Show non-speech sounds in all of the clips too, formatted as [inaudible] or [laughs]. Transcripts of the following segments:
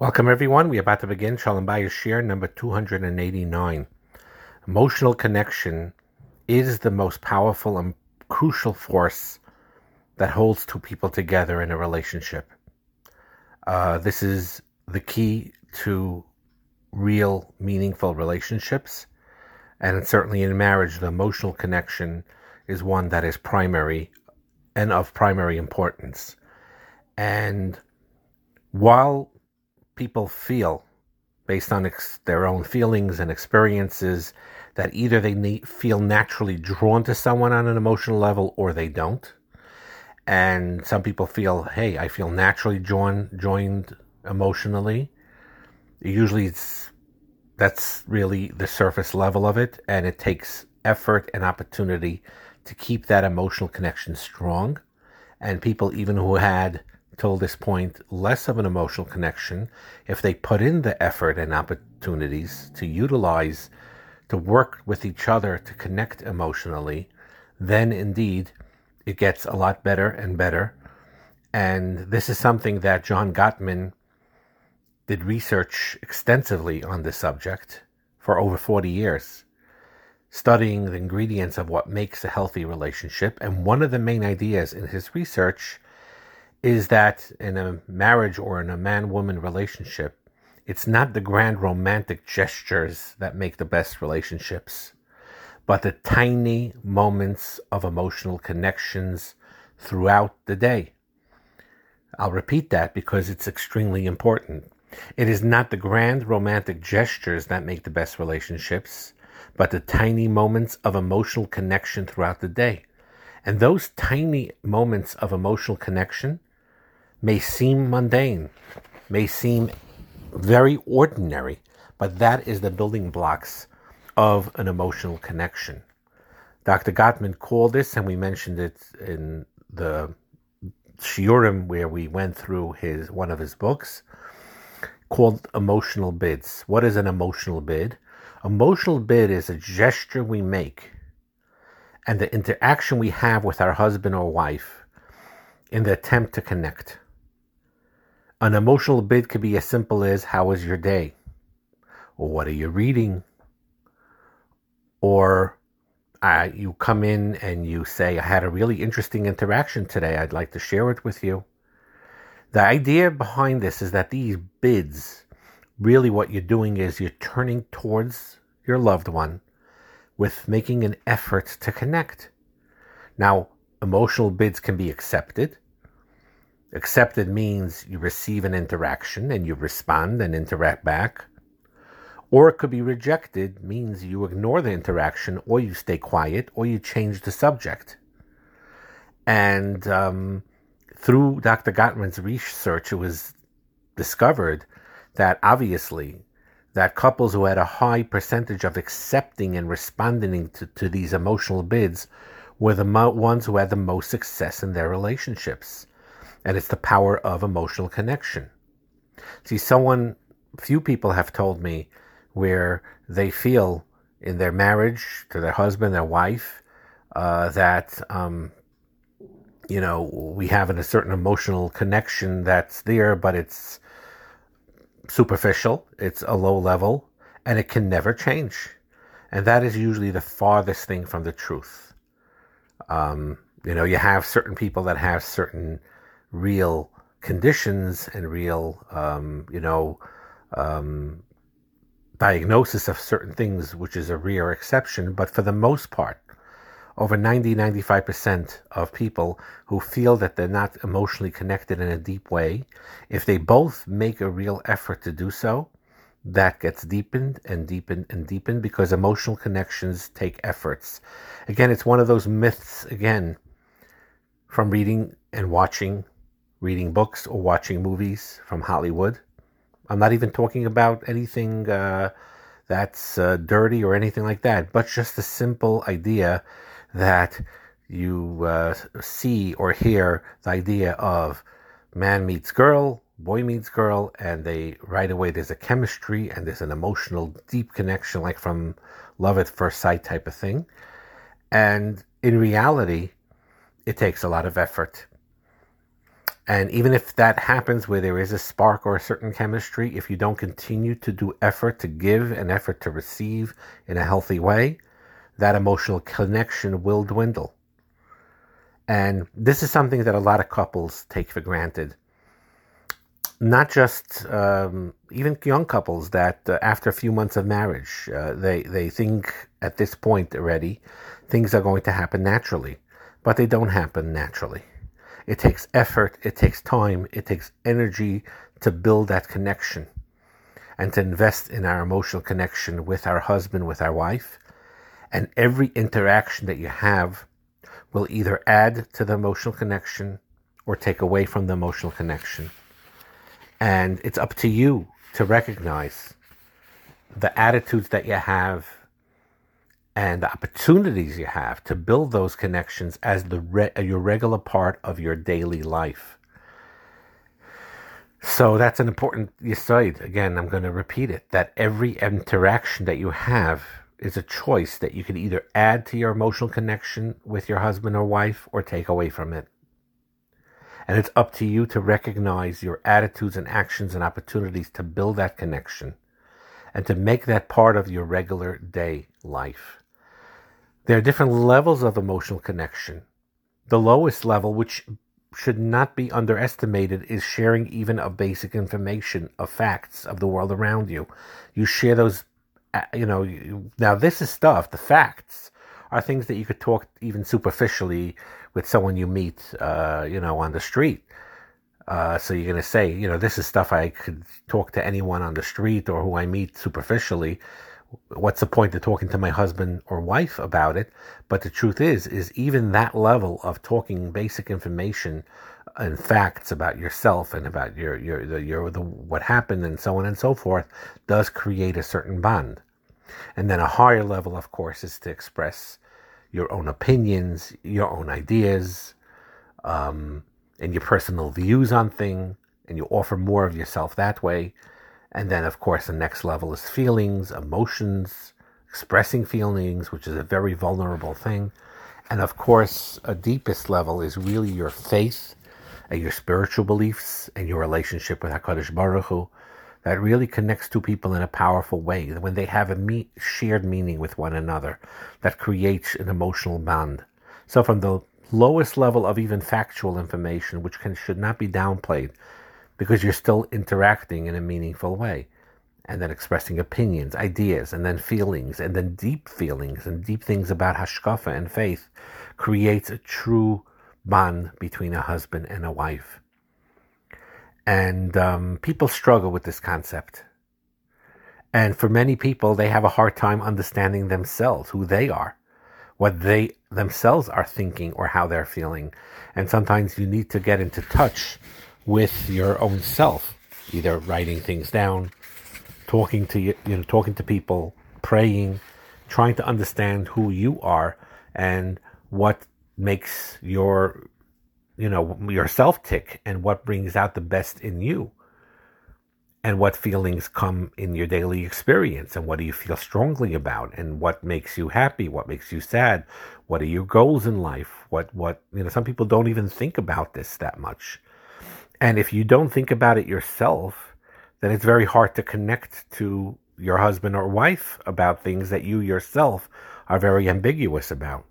Welcome, everyone. We're about to begin Shalom Bayis Shiur number 289. Emotional connection is the most powerful and crucial force that holds two people together in a relationship. Uh, this is the key to real, meaningful relationships. And certainly in marriage, the emotional connection is one that is primary and of primary importance. And while people feel, based on ex- their own feelings and experiences, that either they feel naturally drawn to someone on an emotional level or they don't. And some people feel, hey, I feel naturally joined, joined emotionally. Usually it's that's really the surface level of it, and it takes effort and opportunity to keep that emotional connection strong. And people, even who had till this point less of an emotional connection if they put in the effort and opportunities to utilize to work with each other to connect emotionally then indeed it gets a lot better and better. And this is something that john gottman did research extensively on this subject for over 40 years studying the ingredients of what makes a healthy relationship. And one of the main ideas in his research is that in a marriage or in a man woman relationship, it's not the grand romantic gestures that make the best relationships, but the tiny moments of emotional connections throughout the day. I'll repeat that because it's extremely important. It is not the grand romantic gestures that make the best relationships, but the tiny moments of emotional connection throughout the day. And those tiny moments of emotional connection may seem mundane, may seem very ordinary, but that is the building blocks of an emotional connection. Dr. Gottman called this, and we mentioned it in the shiurim where we went through his one of his books, called emotional bids. What is an emotional bid? Emotional bid is a gesture we make and the interaction we have with our husband or wife in the attempt to connect. An emotional bid could be as simple as How was your day? Or what are you reading? Or uh, you come in and you say, I had a really interesting interaction today. I'd like to share it with you. The idea behind this is that these bids, really what you're doing is you're turning towards your loved one with making an effort to connect. Now, emotional bids can be accepted Accepted means you receive an interaction and you respond and interact back. Or it could be rejected, means you ignore the interaction, or you stay quiet, or you change the subject. And um, through Dr. Gottman's research, it was discovered that obviously that couples who had a high percentage of accepting and responding to, to these emotional bids were the mo- ones who had the most success in their relationships and it's the power of emotional connection. See, someone, few people have told me where they feel in their marriage to their husband, their wife, uh, that, um, you know, we have a certain emotional connection that's there, but it's superficial, it's a low level, and it can never change. And that is usually the farthest thing from the truth. Um, you know, you have certain people that have certain real conditions and real, um, you know, um, diagnosis of certain things, which is a rare exception. But for the most part, over 90 95% of people who feel that they're not emotionally connected in a deep way, if they both make a real effort to do so, that gets deepened and deepened and deepened because emotional connections take efforts. Again, it's one of those myths, again, from reading and watching reading books or watching movies from Hollywood. I'm not even talking about anything uh, that's uh, dirty or anything like that, but just the simple idea that you uh, see or hear the idea of man meets girl, boy meets girl, and they right away there's a chemistry and there's an emotional deep connection, like from love at first sight type of thing. And in reality, it takes a lot of effort And even if that happens where there is a spark or a certain chemistry, if you don't continue to do effort to give and effort to receive in a healthy way, that emotional connection will dwindle. And this is something that a lot of couples take for granted. Not just um, even young couples that uh, after a few months of marriage, uh, they, they think at this point already things are going to happen naturally, but they don't happen naturally. It takes effort, it takes time, it takes energy to build that connection and to invest in our emotional connection with our husband, with our wife. And every interaction that you have will either add to the emotional connection or take away from the emotional connection. And it's up to you to recognize the attitudes that you have and the opportunities you have to build those connections as the re- your regular part of your daily life. So that's an important aside. Again, I'm going to repeat it that every interaction that you have is a choice that you can either add to your emotional connection with your husband or wife or take away from it. And it's up to you to recognize your attitudes and actions and opportunities to build that connection and to make that part of your regular day life. There are different levels of emotional connection. The lowest level, which should not be underestimated, is sharing even of basic information, of facts of the world around you. You share those, uh, you know, now this is stuff, the facts are things that you could talk even superficially with someone you meet, uh, you know, on the street. Uh, so you're going to say, you know, this is stuff I could talk to anyone on the street or who I meet superficially what's the point of talking to my husband or wife about it? But the truth is, is even that level of talking basic information and facts about yourself and about your your the, your the what happened and so on and so forth does create a certain bond. And then a higher level, of course, is to express your own opinions, your own ideas, um, and your personal views on things, and you offer more of yourself that way. And then, of course, the next level is feelings, emotions, expressing feelings, which is a very vulnerable thing. And of course, a deepest level is really your faith and your spiritual beliefs and your relationship with HaKadosh Baruch Hu that really connects two people in a powerful way. When they have a me- shared meaning with one another, that creates an emotional bond. So from the lowest level of even factual information, which can, should not be downplayed, because you're still interacting in a meaningful way and then expressing opinions, ideas, and then feelings, and then deep feelings and deep things about hashkafa and faith creates a true bond between a husband and a wife. And um, people struggle with this concept. And for many people, they have a hard time understanding themselves, who they are, what they themselves are thinking or how they're feeling. And sometimes you need to get into touch with your own self, either writing things down, talking to you, you know, talking to people, praying, trying to understand who you are and what makes your you know yourself tick and what brings out the best in you and what feelings come in your daily experience and what do you feel strongly about and what makes you happy what makes you sad what are your goals in life what what you know some people don't even think about this that much and if you don't think about it yourself, then it's very hard to connect to your husband or wife about things that you yourself are very ambiguous about.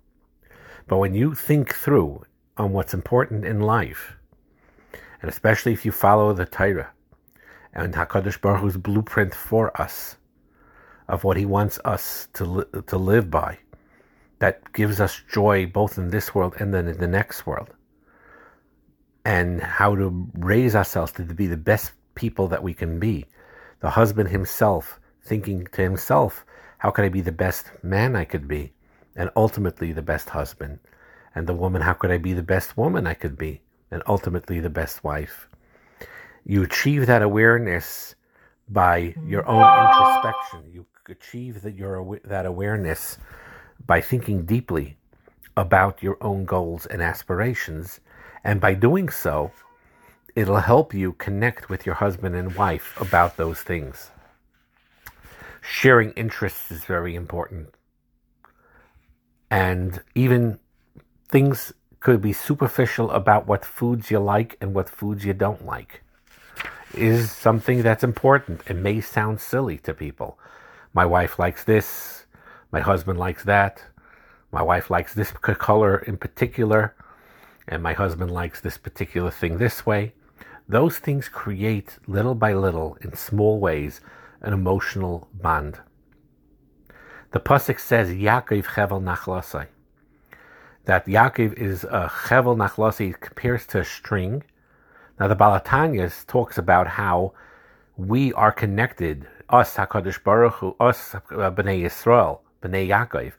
But when you think through on what's important in life, and especially if you follow the Torah and Hakadosh Baruch Hu's blueprint for us of what He wants us to li- to live by, that gives us joy both in this world and then in the next world and how to raise ourselves to be the best people that we can be. The husband himself thinking to himself, how can I be the best man I could be? And ultimately the best husband. And the woman, how could I be the best woman I could be? And ultimately the best wife. You achieve that awareness by your own introspection. You achieve that, your, that awareness by thinking deeply about your own goals and aspirations and by doing so, it'll help you connect with your husband and wife about those things. Sharing interests is very important. And even things could be superficial about what foods you like and what foods you don't like is something that's important. It may sound silly to people. My wife likes this, my husband likes that, my wife likes this color in particular, and my husband likes this particular thing this way. Those things create little by little, in small ways, an emotional bond. The pasuk says, "Yaakov chevel nachlasai." That Yaakov is a chevel nachlasai it compares to a string. Now the Baal HaTanya talks about how we are connected, us Hakadosh Baruch Hu, us uh, Bnei Yisrael, Bnei Yaakov.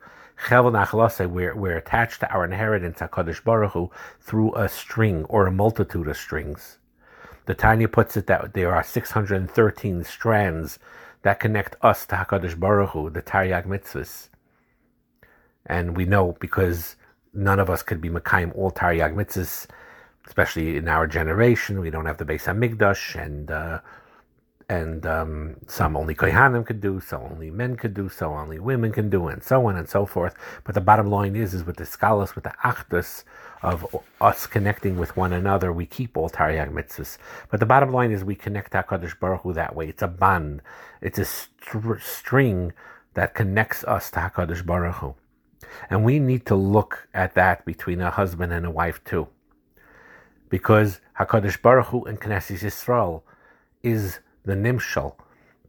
We're, we're attached to our inheritance Hakadosh Baruch Hu through a string or a multitude of strings. The Tanya puts it that there are 613 strands that connect us to Hakadosh Baruch Hu, the Taryag mitzvahs. And we know because none of us could be Mekayim all Taryag mitzvahs, especially in our generation. We don't have the Beis Hamikdash, and uh, and um, some only Kohanim could do, so only men could do, so only women can do, and so on and so forth. But the bottom line is, is with the skalas, with the achdus of us connecting with one another, we keep all Taryag mitzvahs. But the bottom line is, we connect Hakadosh Baruch Hu that way. It's a band. It's a str- string that connects us to Hakadosh Baruch Hu, and we need to look at that between a husband and a wife too, because Hakadosh Baruch Hu and Knesset Yisrael is the nimshal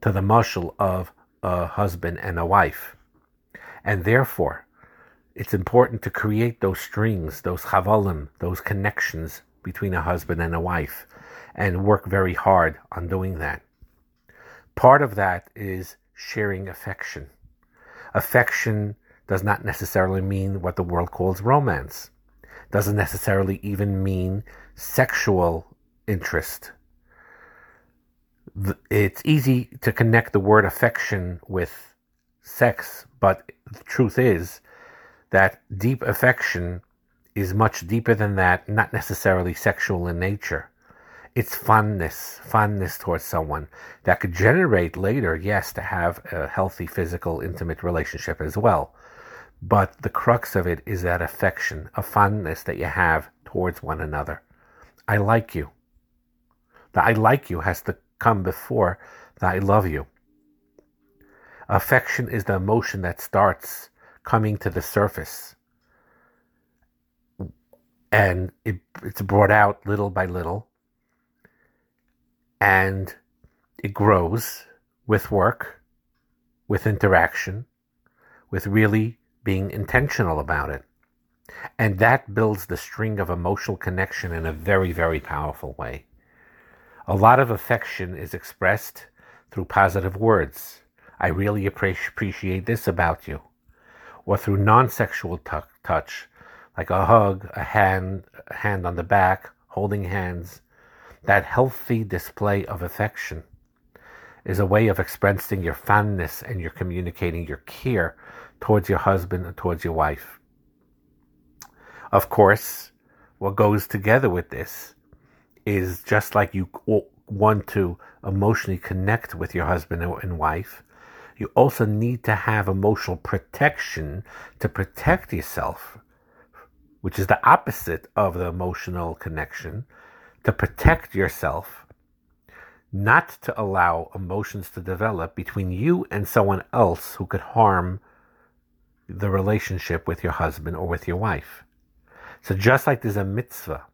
to the mushal of a husband and a wife. And therefore, it's important to create those strings, those chavalim, those connections between a husband and a wife, and work very hard on doing that. Part of that is sharing affection. Affection does not necessarily mean what the world calls romance. Doesn't necessarily even mean sexual interest it's easy to connect the word affection with sex, but the truth is that deep affection is much deeper than that, not necessarily sexual in nature. It's fondness, fondness towards someone that could generate later, yes, to have a healthy physical, intimate relationship as well. But the crux of it is that affection, a fondness that you have towards one another. I like you. The I like you has to come before the I love you. Affection is the emotion that starts coming to the surface. And it, it's brought out little by little. And it grows with work, with interaction, with really being intentional about it. And that builds the string of emotional connection in a very, very powerful way. A lot of affection is expressed through positive words. I really appreciate this about you. Or through non sexual t- touch, like a hug, a hand, a hand on the back, holding hands. That healthy display of affection is a way of expressing your fondness and you're communicating your care towards your husband and towards your wife. Of course, what goes together with this is just like you want to emotionally connect with your husband and wife, you also need to have emotional protection to protect yourself, which is the opposite of the emotional connection, to protect yourself, not to allow emotions to develop between you and someone else who could harm the relationship with your husband or with your wife. So just like there's a mitzvah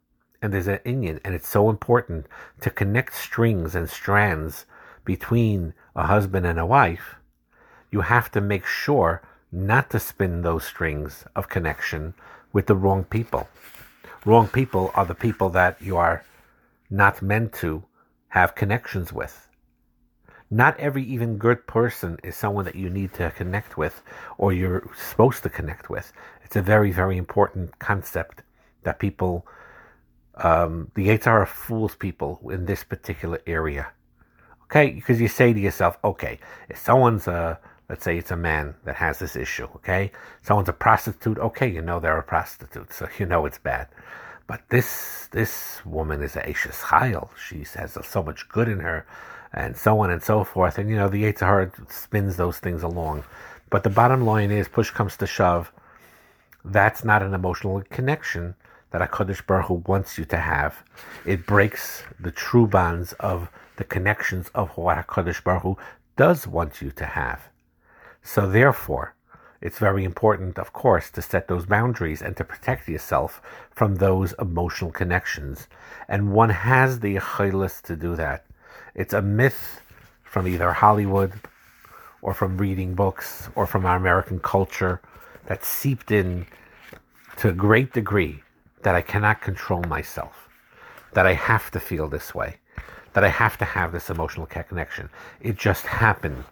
and there's an inyan, and it's so important to connect strings and strands between a husband and a wife. You have to make sure not to spin those strings of connection with the wrong people. Wrong people are the people that you are not meant to have connections with. Not every even good person is someone that you need to connect with or you're supposed to connect with. It's a very, very important concept that people um, the Yetzer Hara fools people in this particular area. Okay, because you say to yourself, okay, if someone's a, let's say it's a man that has this issue, okay, someone's a prostitute, okay, you know they're a prostitute, so [laughs] you know it's bad. But this this woman is a Ashes Chayil. She has so much good in her, and so on and so forth. And you know the Yetzer Hara spins those things along. But the bottom line is, push comes to shove, that's not an emotional connection that HaKadosh Baruch Hu wants you to have. It breaks the true bonds of the connections of what HaKadosh Baruch Hu does want you to have. So therefore, it's very important, of course, to set those boundaries and to protect yourself from those emotional connections. And one has the yecholes to do that. It's a myth from either Hollywood or from reading books or from our American culture that seeped in to a great degree that I cannot control myself, that I have to feel this way, that I have to have this emotional connection. It just happened,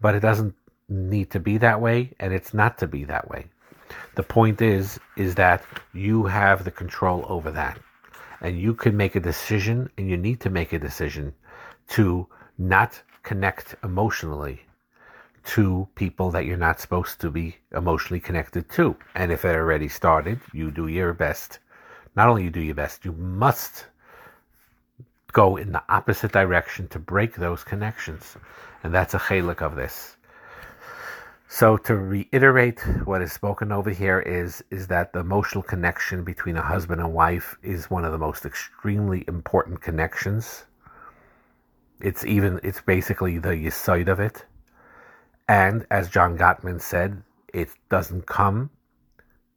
but it doesn't need to be that way, and it's not to be that way. The point is, is that you have the control over that, and you can make a decision, and you need to make a decision to not connect emotionally to people that you're not supposed to be emotionally connected to. And if it already started, you do your best. Not only you do your best, you must go in the opposite direction to break those connections. And that's a chalik of this. So to reiterate what is spoken over here is is that the emotional connection between a husband and wife is one of the most extremely important connections. It's even it's basically the side of it. And as John Gottman said, it doesn't come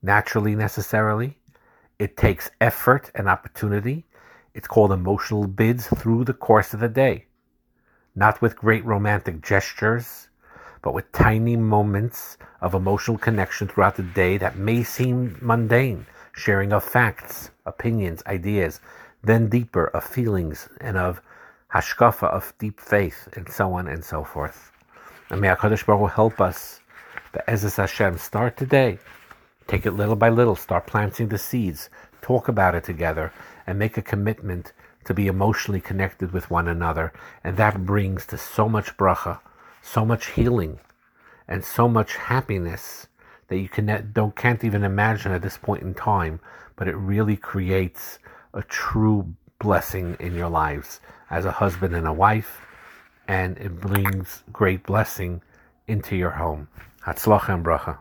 naturally necessarily. It takes effort and opportunity. It's called emotional bids through the course of the day. Not with great romantic gestures, but with tiny moments of emotional connection throughout the day that may seem mundane, sharing of facts, opinions, ideas, then deeper of feelings and of hashkafa, of deep faith, and so on and so forth. And may HaKadosh Baruch Hu help us, the Ezes Hashem, start today. Take it little by little, start planting the seeds, talk about it together, and make a commitment to be emotionally connected with one another. And that brings to so much bracha, so much healing, and so much happiness that you can don't can't even imagine at this point in time. But it really creates a true blessing in your lives as a husband and a wife and it brings great blessing into your home. Hatzlacha and bracha.